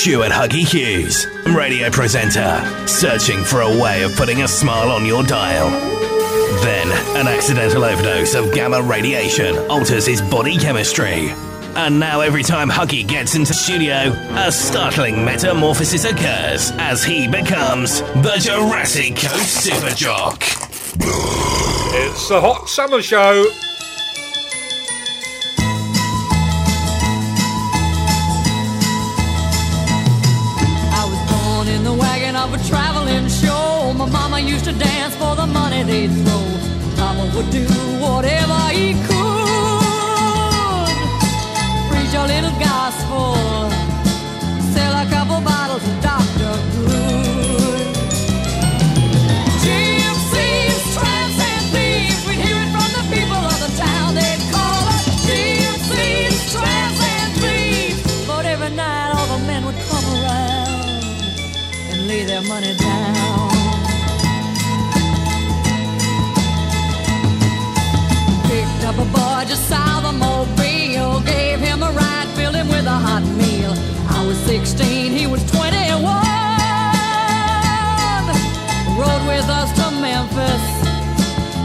Stuart Huggy Hughes, radio presenter, searching for a way of putting a smile on your dial. Then, an accidental overdose of gamma radiation alters his body chemistry. And now, every time Huggy gets into studio, a startling metamorphosis occurs as he becomes the Jurassic Coast Super Jock. It's the Hot Summer Show. Mama used to dance for the money they'd throw. Mama would do whatever he could. Preach a little gospel. Sell a couple bottles just south of Mobile, gave him a ride, filled him with a hot meal. I was 16, he was 21. Rode with us to Memphis,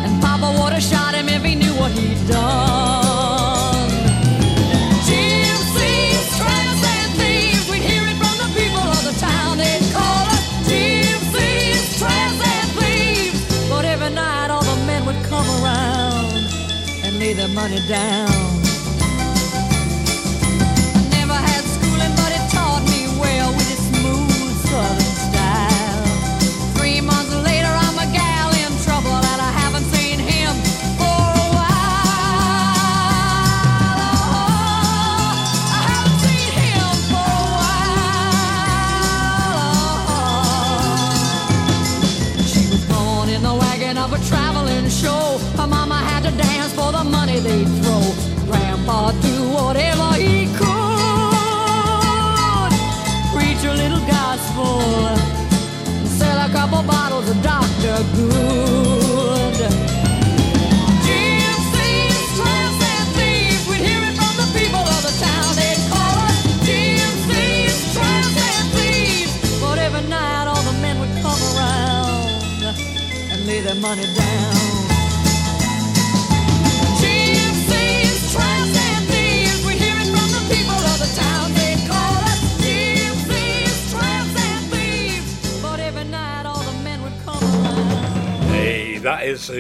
and Papa would have shot him if he knew what he'd done. Money down.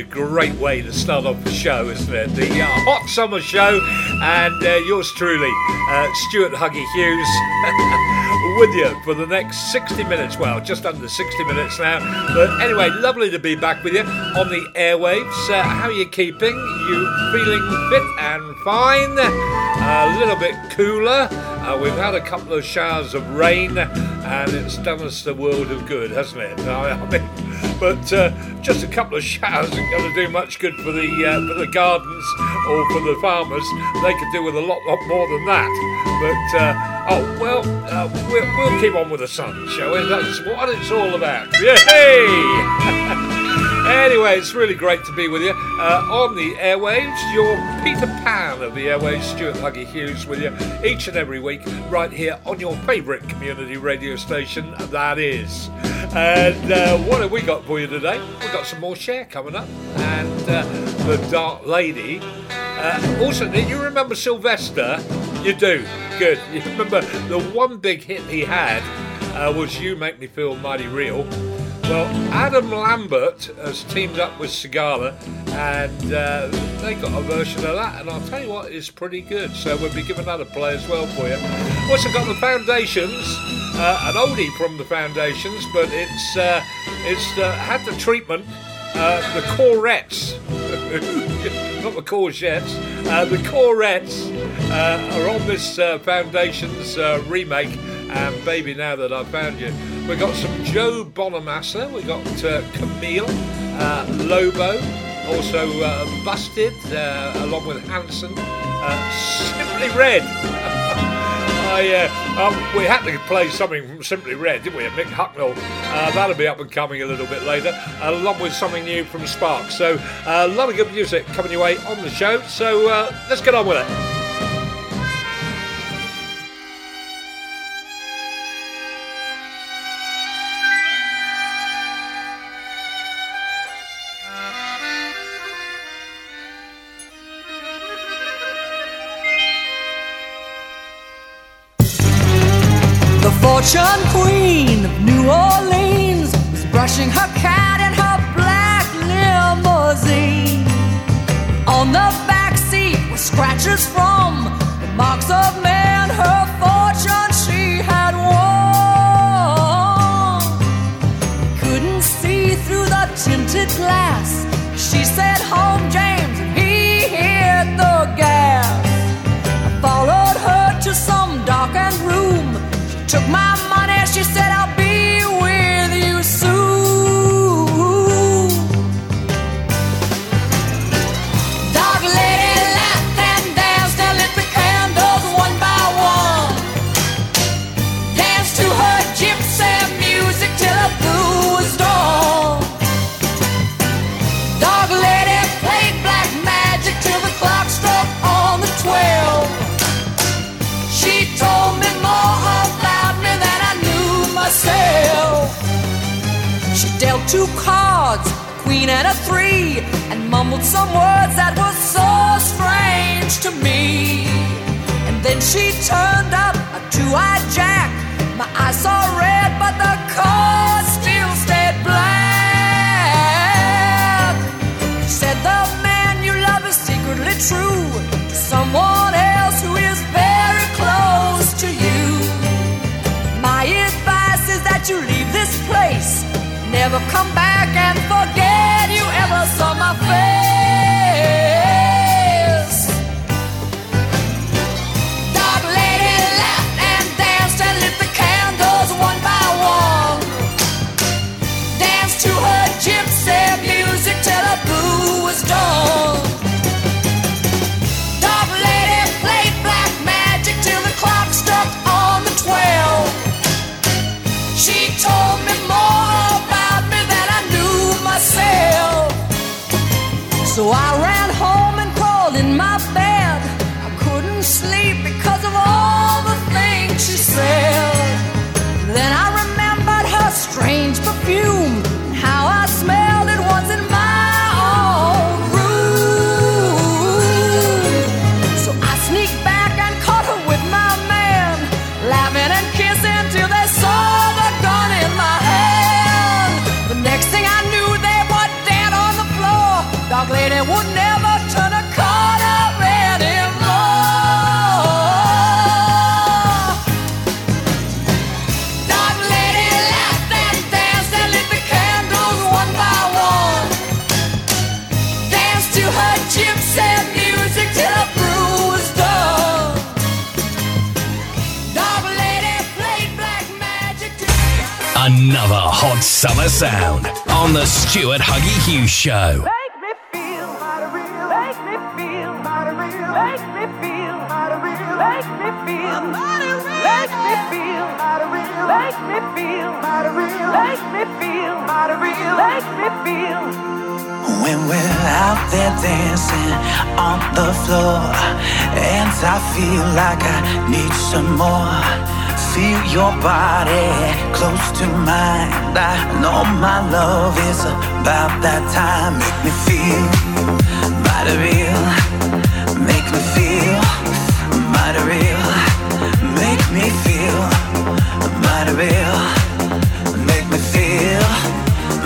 Great way to start off the show, isn't it? The uh, Hot Summer Show, and uh, yours truly, uh, Stuart Huggy Hughes, with you for the next 60 minutes. Well, just under 60 minutes now. But anyway, lovely to be back with you on the airwaves. Uh, how are you keeping? You feeling fit and fine? a little bit cooler. Uh, we've had a couple of showers of rain, and it's done us the world of good, hasn't it? I mean, but uh, just a couple of showers isn't going to do much good for the uh, for the gardens or for the farmers. They could do with a lot, lot more than that. But uh, oh well, uh, we'll, keep on with the sun, shall we? That's what it's all about. Yay! Anyway, it's really great to be with you uh, on the airwaves. Your Peter Pan of the airwaves, Stuart Huggy Hughes, with you each and every week, right here on your favourite community radio station, that is. And uh, what have we got for you today? We've got some more Cher coming up, and uh, the Dark Lady. Uh, also, do you remember Sylvester? You do. Good. You remember the one big hit he had uh, was "You Make Me Feel Mighty Real." Well, Adam Lambert has teamed up with Sigala and uh, they got a version of that, and I'll tell you what, it's pretty good. So we'll be giving that a play as well for you. Also got the Foundations, uh, an oldie from the Foundations, but it's uh, it's uh, had the treatment. Uh, the Courettes, not the Courgettes, uh, the Courettes uh, are on this uh, Foundations uh, remake. And baby, now that I've found you, we've got some Joe Bonamassa, we've got uh, Kamille, uh, Lobo, also Busted, along with Hanson, Simply Red. I, uh, um, we had to play something from Simply Red, didn't we? Mick Hucknall. Uh, that'll be up and coming a little bit later, along with something new from Spark. So, uh, a lot of good music coming your way on the show. So, uh, let's get on with it. New Orleans was brushing her cat in her black limousine. On the back seat were scratches from the marks of men. Her fortune she had won. Couldn't see through the tinted glass. She said, "Home, James," and he hit the gas. I followed her to some darkened room. She took my money. She said, mumbled some words that were so strange to me. And then she turned up a two-eyed jack. My eyes saw red, but the card still stayed black. She said the man you love is secretly true to someone else who is very close to you. My advice is that you leave this place, never come back and forget you ever saw my face. So I ran Make me feel mighty real. Make me feel. Mighty real. Make me feel mighty real. Make me feel mighty real. Make me feel mighty real. Make me feel mighty real. When we're out there dancing on the floor, and I feel like I need some more. Feel your body close to mine. I know my love is about that time. Make me feel mighty real. Make me feel mighty real. Make me feel mighty real. Make me feel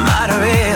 mighty real.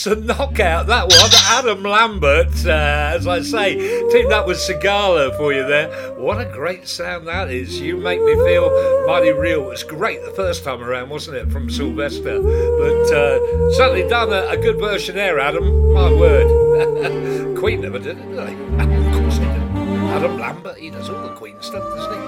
It's a knockout, that one. Adam Lambert, uh, as I say, teamed up with Sigala for you there. What a great sound that is. You make me feel mighty real. It was great the first time around, wasn't it, from Sylvester? But uh, certainly done a, a, good version there, Adam. My word. Queen never did it, did they? of course they did. Adam Lambert, he does all the Queen stuff, doesn't he?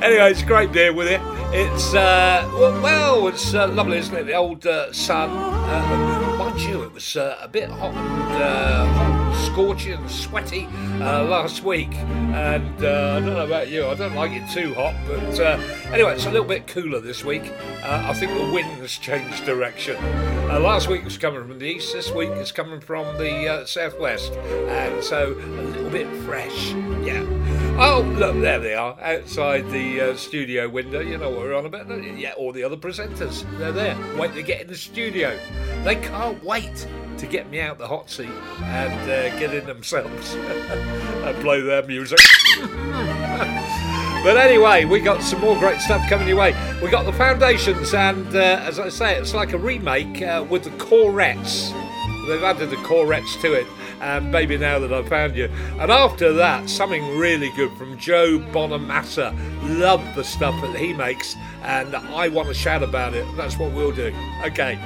anyway, it's great being with you. It's, uh, well, it's uh, lovely, isn't it? The old uh, sun. Uh, mind you, it was uh, a bit hot and uh, hot, scorching and sweaty uh, last week. And I don't know about you, I don't like it too hot. But anyway, it's a little bit cooler this week. I think the wind has changed direction. last week was coming from the east, this week it's coming from the southwest. And so a little bit fresh. Yeah. Oh, look, there they are, outside the uh, studio window. You know what we're on about, Yeah, all the other presenters. They're there, waiting to get in the studio. They can't wait to get me out the hot seat and uh, get in themselves and play their music. but anyway, we got some more great stuff coming your way. We got the Foundations, and uh, as I say, it's like a remake uh, with the Courettes. They've added the Courettes to it and Baby Now That I Found You. And after that, something really good from Joe Bonamassa. Love the stuff that he makes, and I want to shout about it. That's what we'll do. Okay.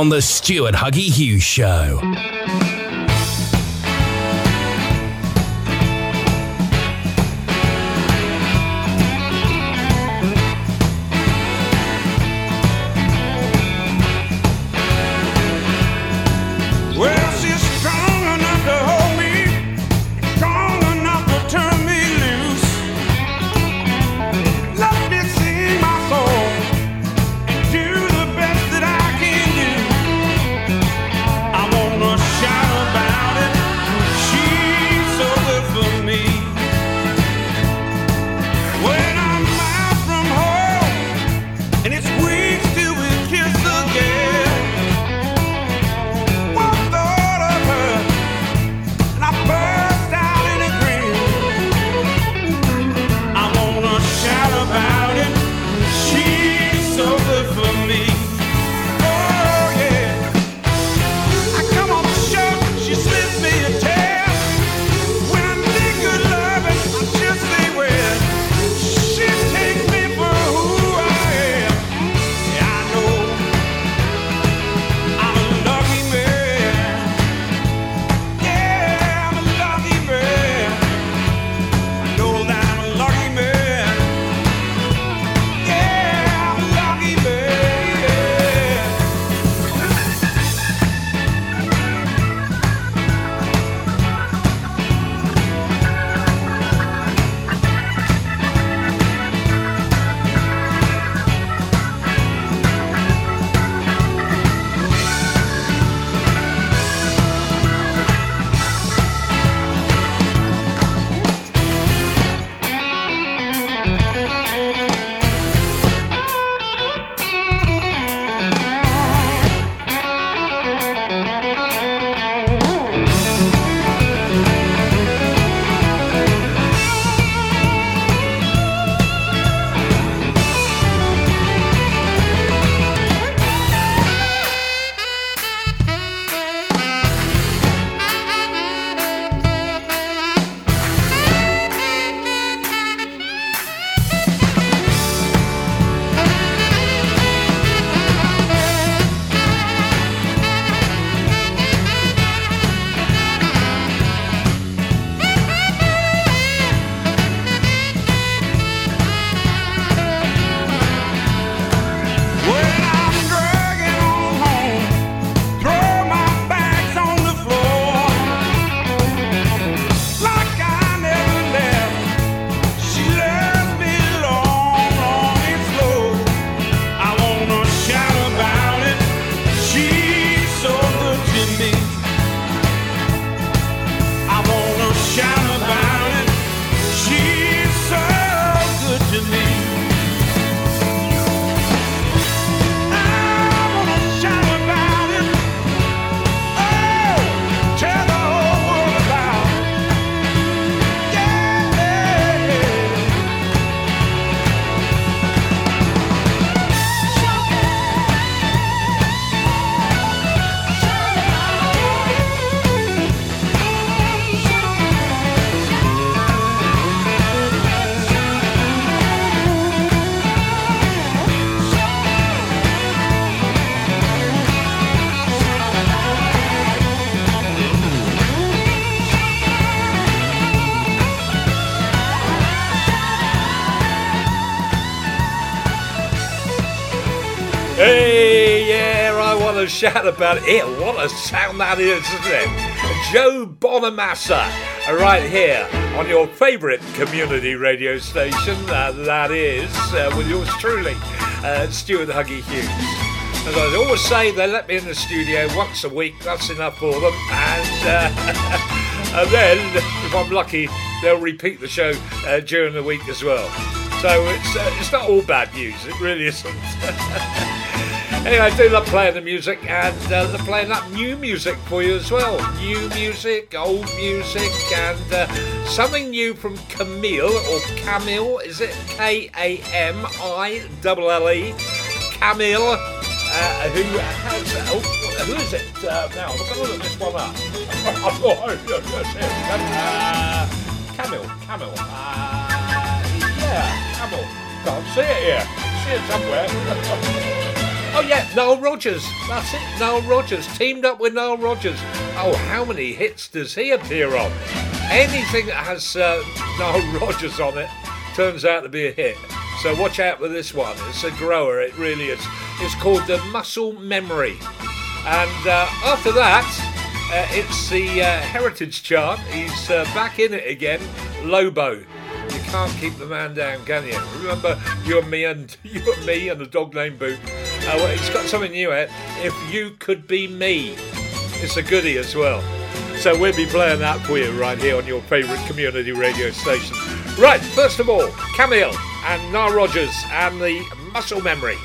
On the Stuart Huggy Hughes Show. Shout about it. What a sound that is, isn't it? Joe Bonamassa, right here on your favourite community radio station. Uh, that is, uh, with yours truly, uh, Stuart Huggy Hughes. As I always say, they let me in the studio once a week. That's enough for them. And, uh, and then, if I'm lucky, they'll repeat the show uh, during the week as well. So it's uh, it's not all bad news. It really isn't. Anyway, I do love playing the music and uh, playing that new music for you as well. New music, old music, and uh, something new from Kamille or Kamille. Is it K A M I L L E? Kamille, uh, who has oh, who is it uh, now? Look at look this one up. I've got. Uh, Kamille, Kamille. Uh, yeah, Kamille. Can't see it here. See it somewhere. Oh yeah, Nile Rodgers. That's it. Nile Rodgers teamed up with Nile Rodgers. Oh, how many hits does he appear on? Anything that has uh, Nile Rodgers on it turns out to be a hit. So watch out for this one. It's a grower. It really is. It's called the Muscle Memory. And uh, after that, uh, it's the uh, Heritage chart. He's uh, back in it again. Lobo. Can't keep the man down, can you? Remember you and me and you and me and the dog named Boo. Uh, well, it's got something new out. If you could be me, it's a goodie as well. So we'll be playing that for you right here on your favourite community radio station. Right, first of all, Kamille and Nile Rodgers and the Muscle Memory.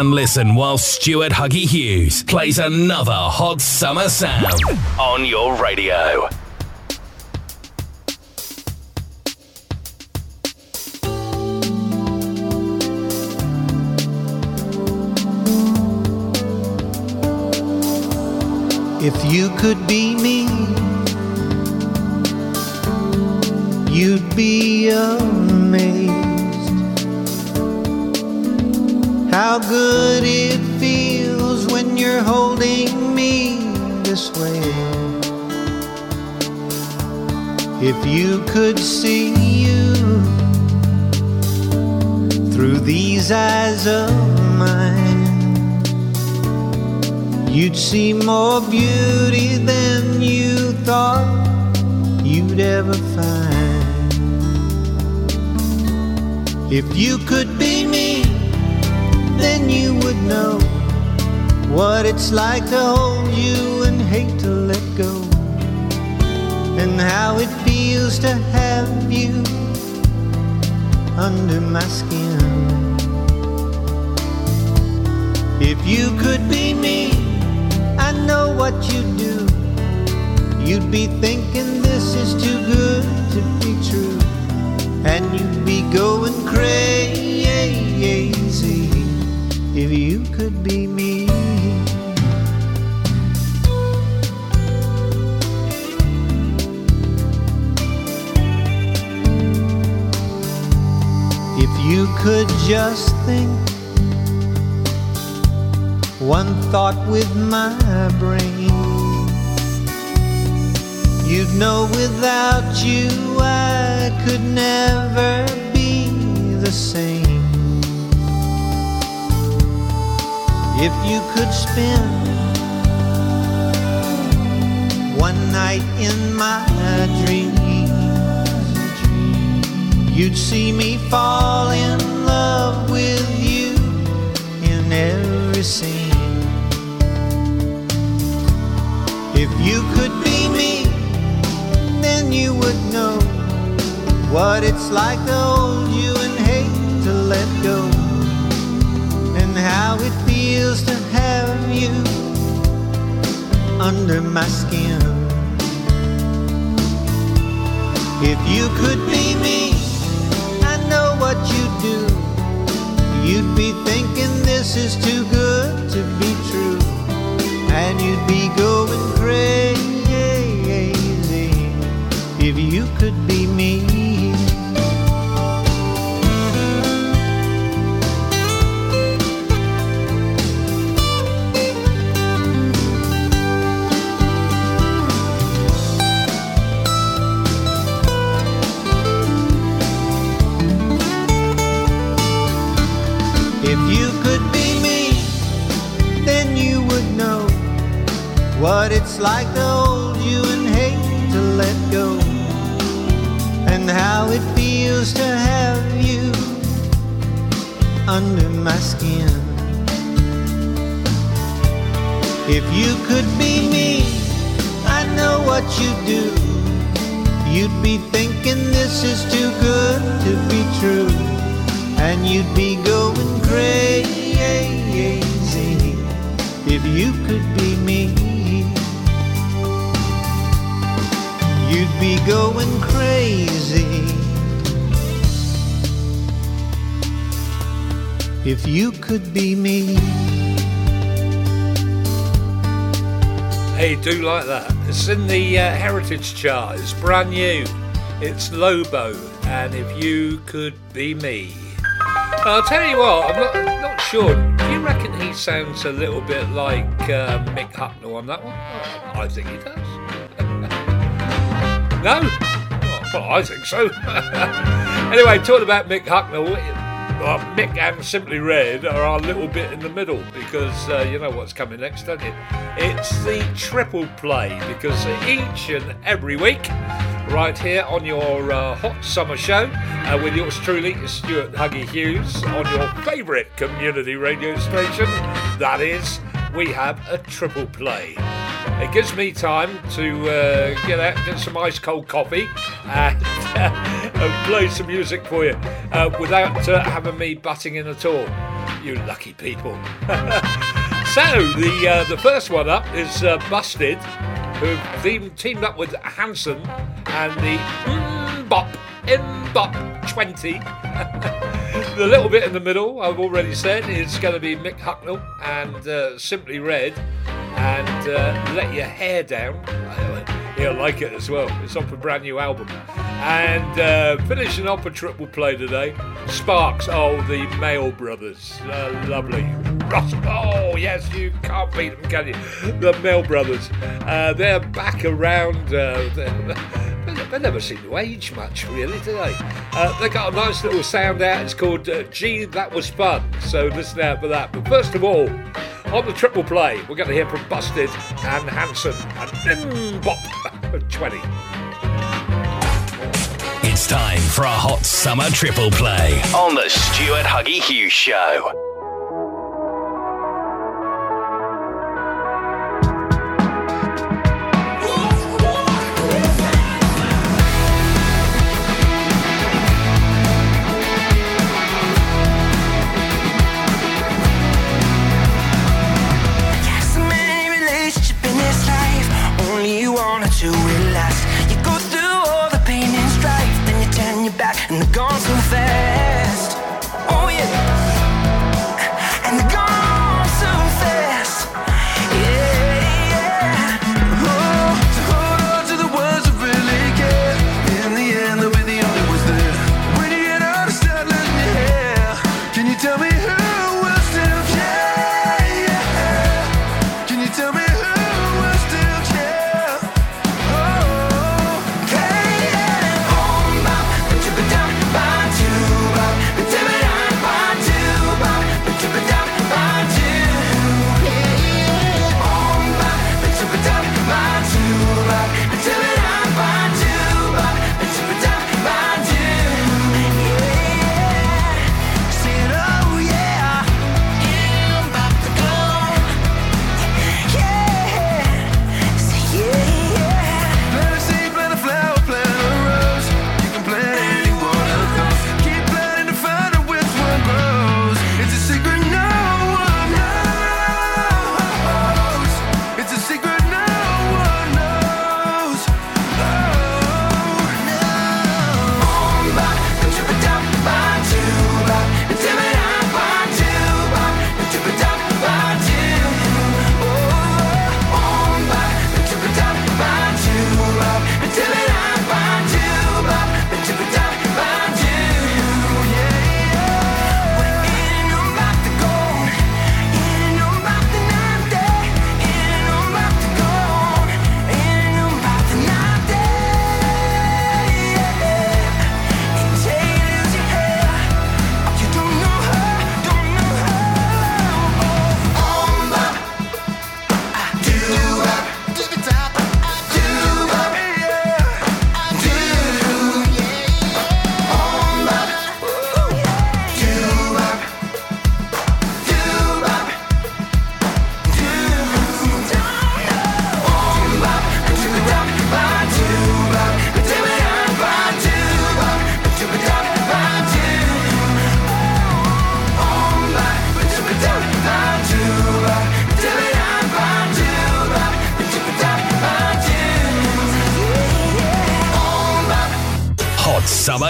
And listen while Stuart Huggy Hughes plays another hot summer sound on your radio. If you could be me, you'd be amazed how good it feels when you're holding me this way. If you could see you through these eyes of mine You'd see more beauty than you thought you'd ever find. If you could be me, then you would know what it's like to hold you and hate to let go, and how it feels to have you under my skin. If you could be me, I know what you'd do. You'd be thinking this is too good to be true. And you'd be going crazy if you could be me. If you could just think one thought with my brain. You'd know without you I could never be the same. If you could spend one night in my dreams, you'd see me fall in love with you in every scene. If you could be me, then you would know what it's like to hold you and hate to let go, how it feels to have you under my skin. If you could be me, I know what you'd do. You'd be thinking this is too good chart. It's brand new. It's Lobo, and if you could be me. I'll tell you what, I'm not, I'm not sure. Do you reckon he sounds a little bit like uh, Mick Hucknall on that one? I think he does. no? Well, I think so. anyway, talking about Mick Hucknall, well, Mick and Simply Red are a little bit in the middle because uh, you know what's coming next, don't you? It's the triple play because each and every week, right here on your uh, hot summer show, uh, with yours truly, Stuart Huggy Hughes, on your favourite community radio station, that is, we have a triple play. It gives me time to uh, get out, get some ice cold coffee, and, and play some music for you uh, without uh, having me butting in at all. You lucky people. so the uh, the first one up is uh, Busted, who teamed, teamed up with Hanson and the Mbop Mbop 20. the little bit in the middle, I've already said, is going to be Mick Hucknall and uh, Simply Red and uh, Let Your Hair Down. He'll like it as well. It's off a brand new album. And uh, finishing off a triple play today, Sparks. Oh, the Mael Brothers. Uh, lovely. Oh, yes, you can't beat them, can you? The Mael Brothers. Uh, they're back around. Uh, they never seem to age much, really, do they? Uh, they got a nice little sound out. It's called uh, Gee, That Was Fun. So listen out for that. But first of all, on the triple play, we're going to hear from Busted and Hanson and Bop 20. It's time for a hot summer triple play on the Stuart Huggy Hughes Show.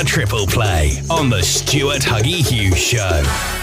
Triple play on the Stuart Huggy Hughes Show.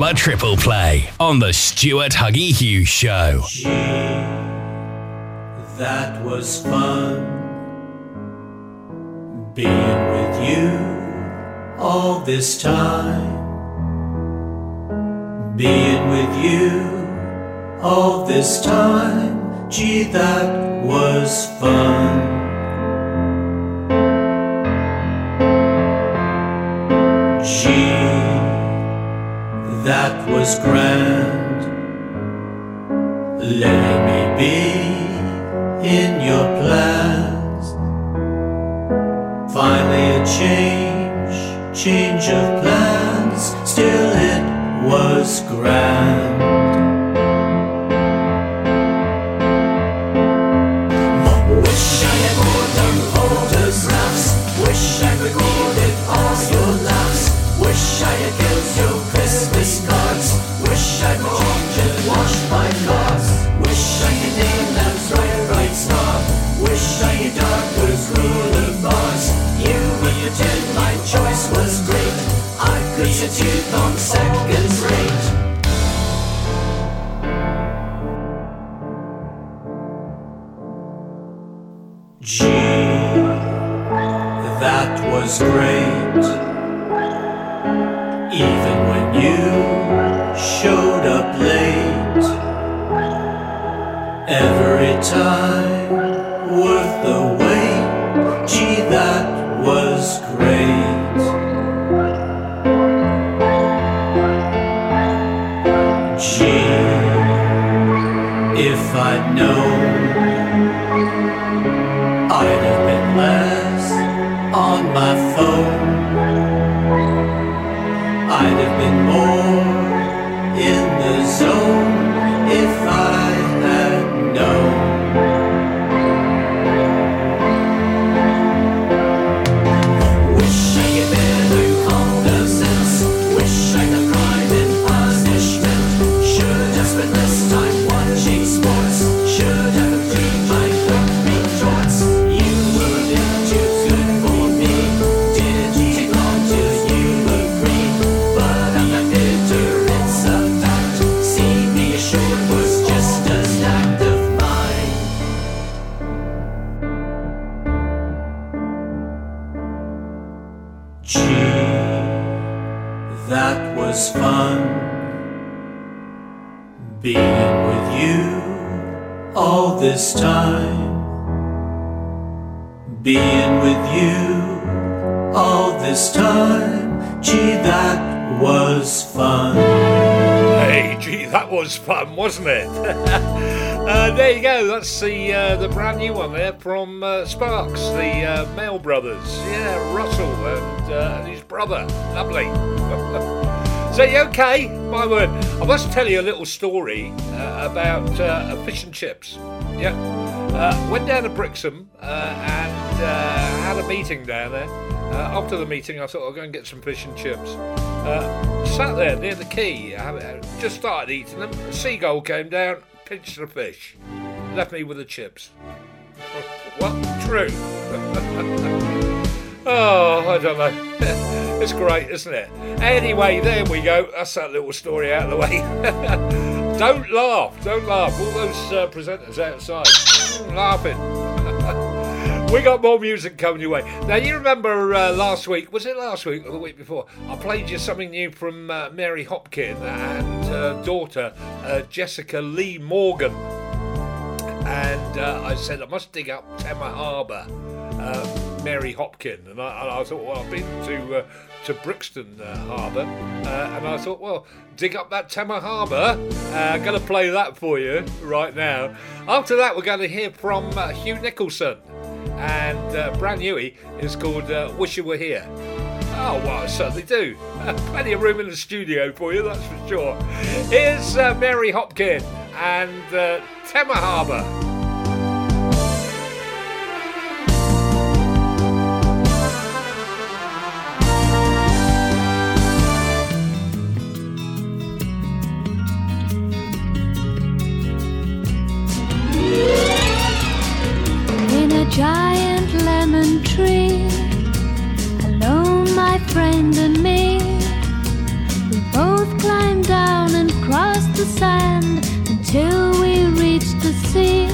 summer triple play on the Stuart Huggy Hughes Show. Gee, that was fun being with you all this time. Being with you all this time. Gee, that was fun. was grand. Let me be in your plans. Finally, a change, change of plans. Still, it was grand. choice was great. I could substitute on second rate. Gee, that was great. on my phone. Fun, wasn't it? uh, there you go. That's the uh, the brand new one there from uh, Sparks, the uh, Mael Brothers. Yeah, Russell and, uh, and his brother. Lovely. so you okay? My word. I must tell you a little story uh, about uh, fish and chips. Yeah. Uh, went down to Brixham uh, and uh, had a meeting down there. Uh, after the meeting, I thought I'll go and get some fish and chips. Sat there near the quay, just started eating them. A seagull came down, pinched the fish, left me with the chips. what? True. oh, I don't know. it's great, isn't it? Anyway, there we go. That's that little story out of the way. don't laugh. Don't laugh. All those uh, presenters outside laughing. we got more music coming your way. Now, you remember uh, last week, was it last week or the week before? I played you something new from uh, Mary Hopkin and her daughter, uh, Jessica Lee Morgan. And uh, I said I must dig up Temma Harbour, uh, Mary Hopkin. And I, and I thought, well, I've been to uh, to Brixton uh, Harbour, uh, and I thought, well, dig up that Temma Harbour. Uh, going to play that for you right now. After that, we're going to hear from uh, Hugh Nicholson, and brand newy is called "Wish You Were Here." Oh, well, I certainly do. Plenty of room in the studio for you, that's for sure. Here's Mary Hopkin and uh, Temma Harbour. Tree. Alone, my friend and me. We both climbed down and crossed the sand until we reached the sea.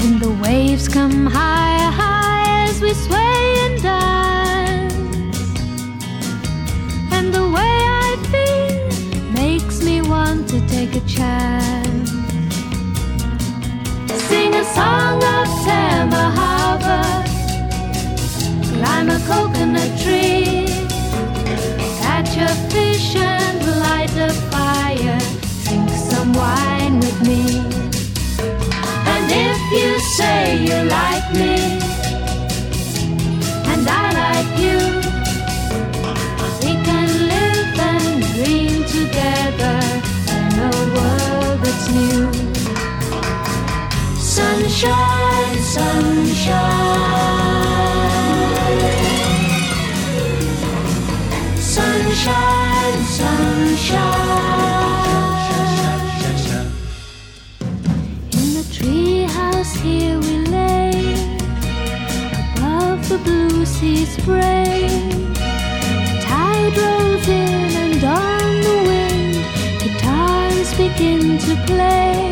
And the waves come higher, high as we sway and dance. And the way I feel makes me want to take a chance. Sing a song of Temma Harbor. Climb a coconut tree. Catch a fish and light a fire. Drink some wine with me. And if you say you like me, and I like you, we can live and dream together in a world that's new. Sunshine, sunshine. To play.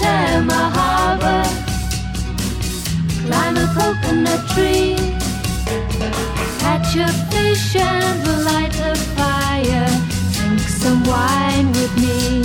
Temma Harbor. Climb a coconut tree. Catch a fish and light a fire. Drink some wine with me.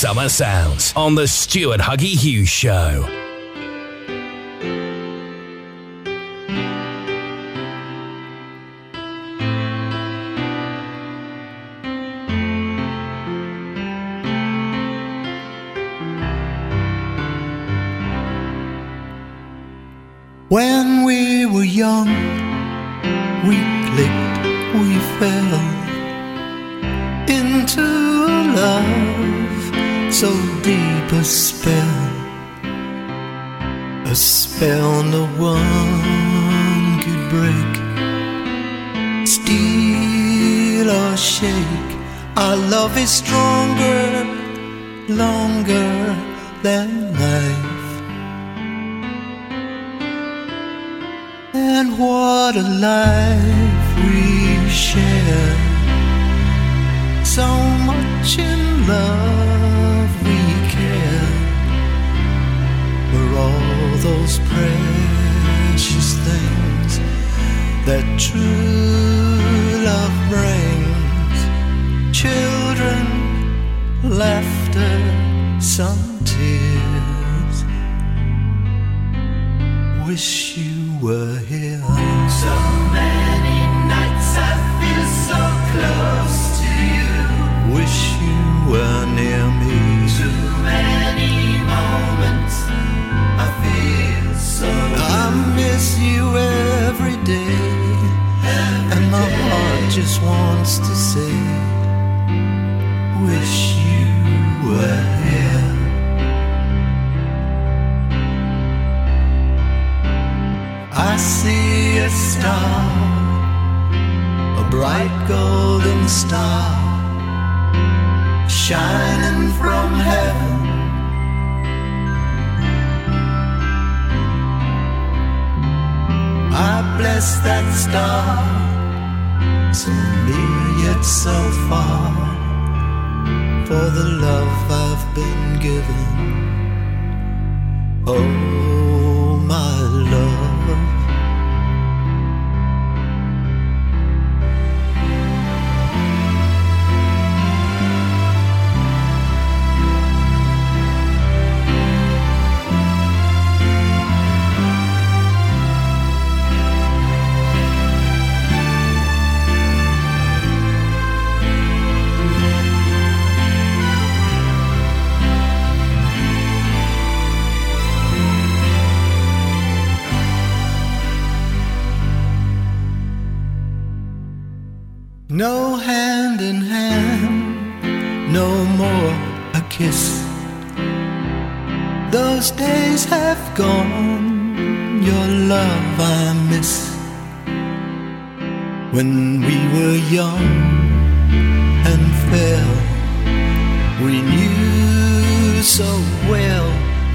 Summer sounds on the Stuart Huggy Hughes Show.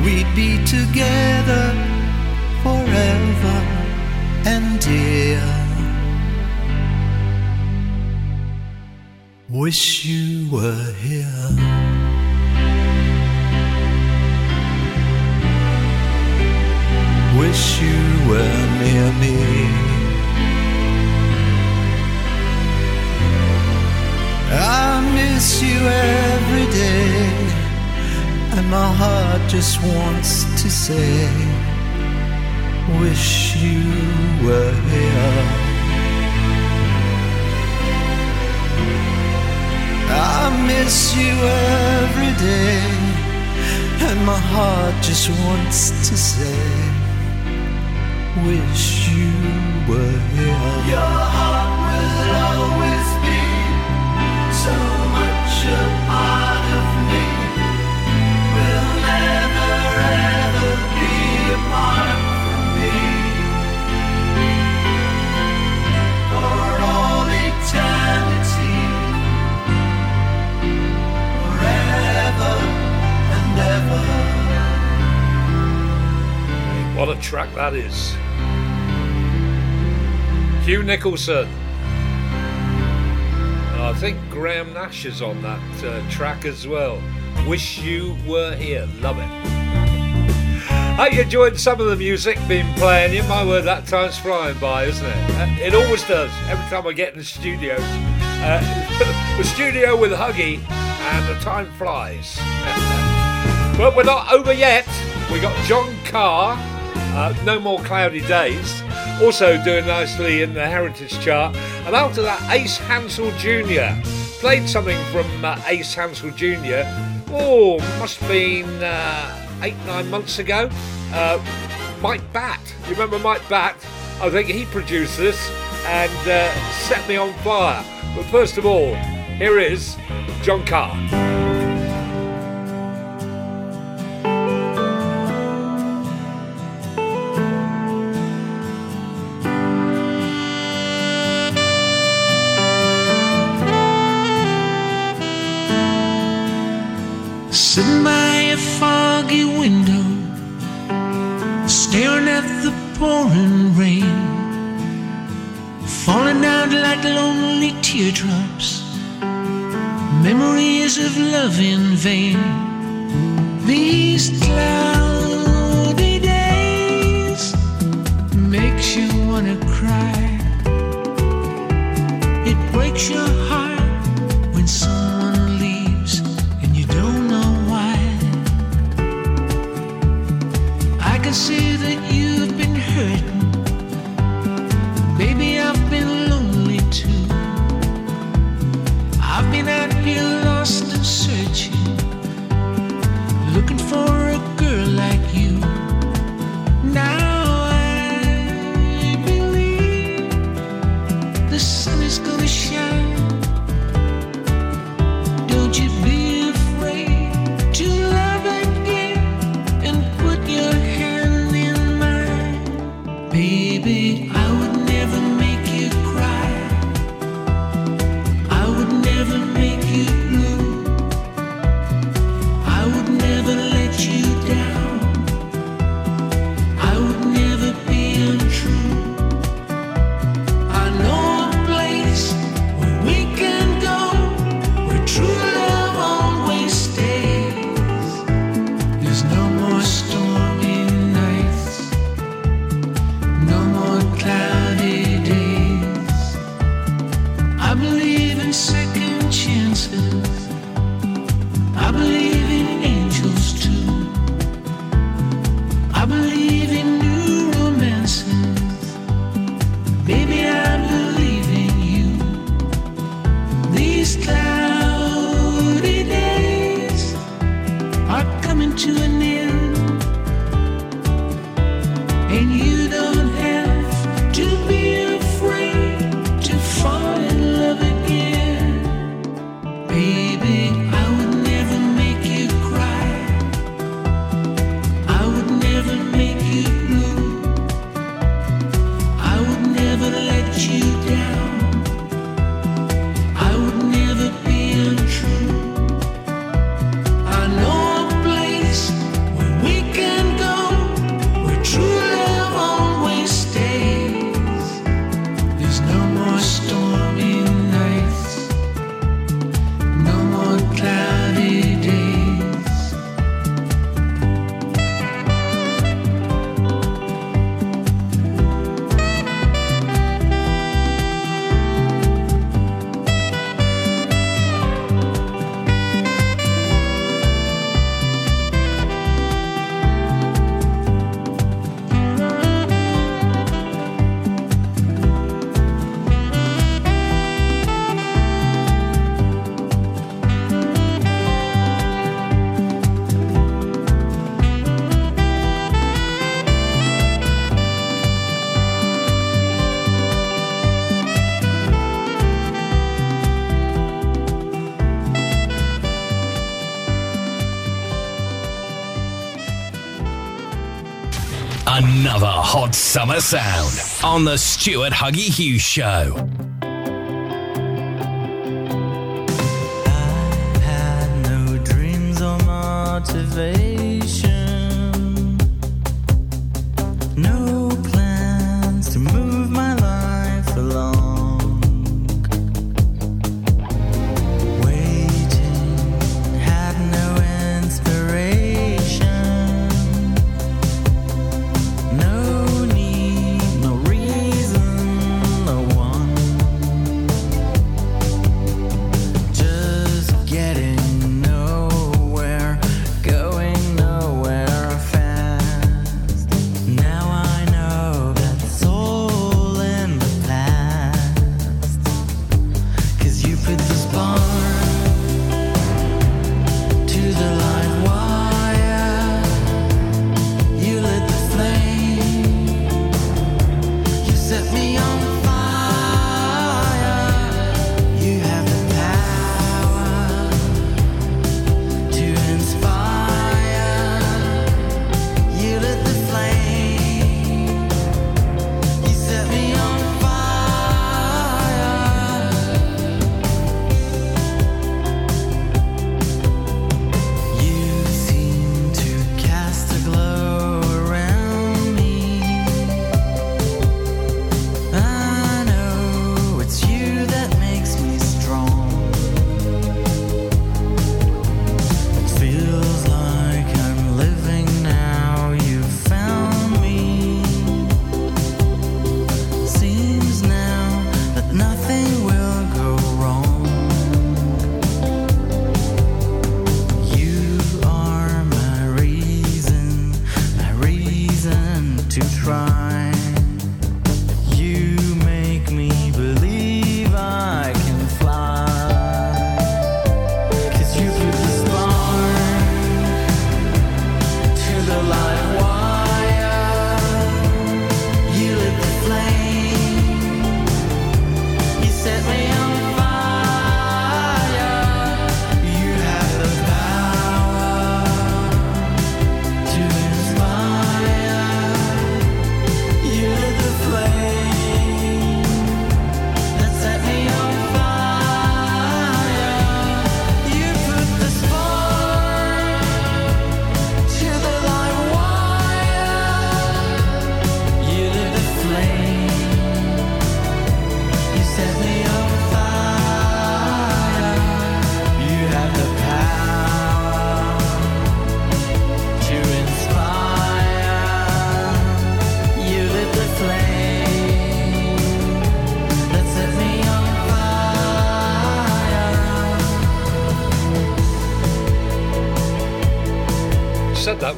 We'd be together forever and dear. Wish you were here. Wish you were near me. I miss you every day, and my heart just wants to say, Wish you were here. I miss you every day, and my heart just wants to say, Wish you were here. Your heart will always be so much What a track that is. Hugh Nicholson. I think Graham Nash is on that uh, track as well. Wish You Were Here. Love it. Hope you enjoyed some of the music being playing you. My word, that time's flying by, isn't it? Uh, it always does. Every time I get in the studio, uh, the studio with Huggy, and the time flies. but we're not over yet. We got John Carr. Uh, no more cloudy days. Also doing nicely in the heritage chart. And after that, Ace Hansel Jr. Played something from uh, Ace Hansel Jr. Oh, must have been uh, eight, nine months ago. Uh, Mike Batt. You remember Mike Batt? I think he produced this and uh, set me on fire. But first of all, here is John Carr. Sitting by a foggy window, staring at the pouring rain, falling out like lonely teardrops. Memories of love in vain. These cloudy days makes you wanna cry. It breaks your hot summer sound on the Stuart Huggy Hughes Show.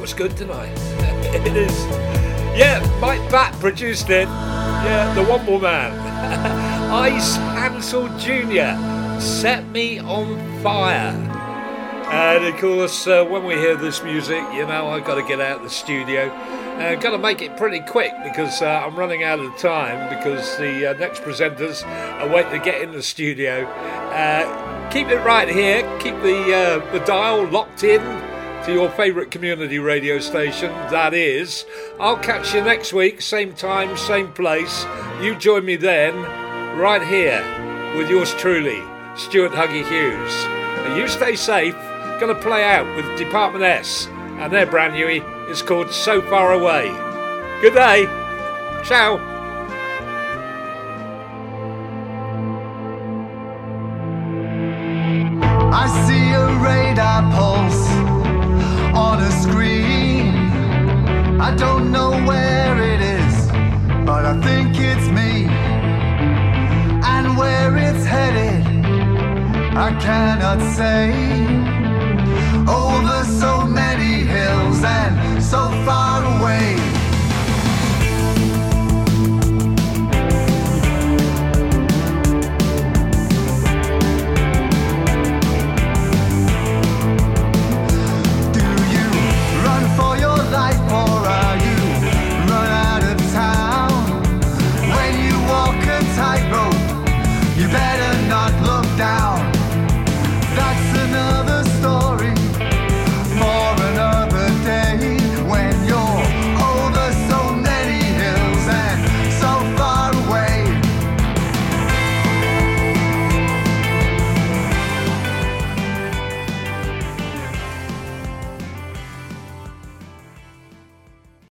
Was good, I? it is. Yeah, Mike Batt produced it. Yeah, the More Man. Ice Hansel Jr. set me on fire. And of course, uh, when we hear this music, you know, I've got to get out of the studio. Uh, got to make it pretty quick because uh, I'm running out of time because the uh, next presenters are waiting to get in the studio. Uh, keep it right here. Keep the uh, the dial locked in to your favourite community radio station. That is. I'll catch you next week, same time, same place. You join me then, right here, with yours truly, Stuart Huggy Hughes. And you stay safe. To play out with Department S, and their brand new. is called So Far Away. Good day. Ciao. I see a radar pulse on a screen. I don't know where it is, but I think it's me. And where it's headed, I cannot say. Over so many hills and so far away.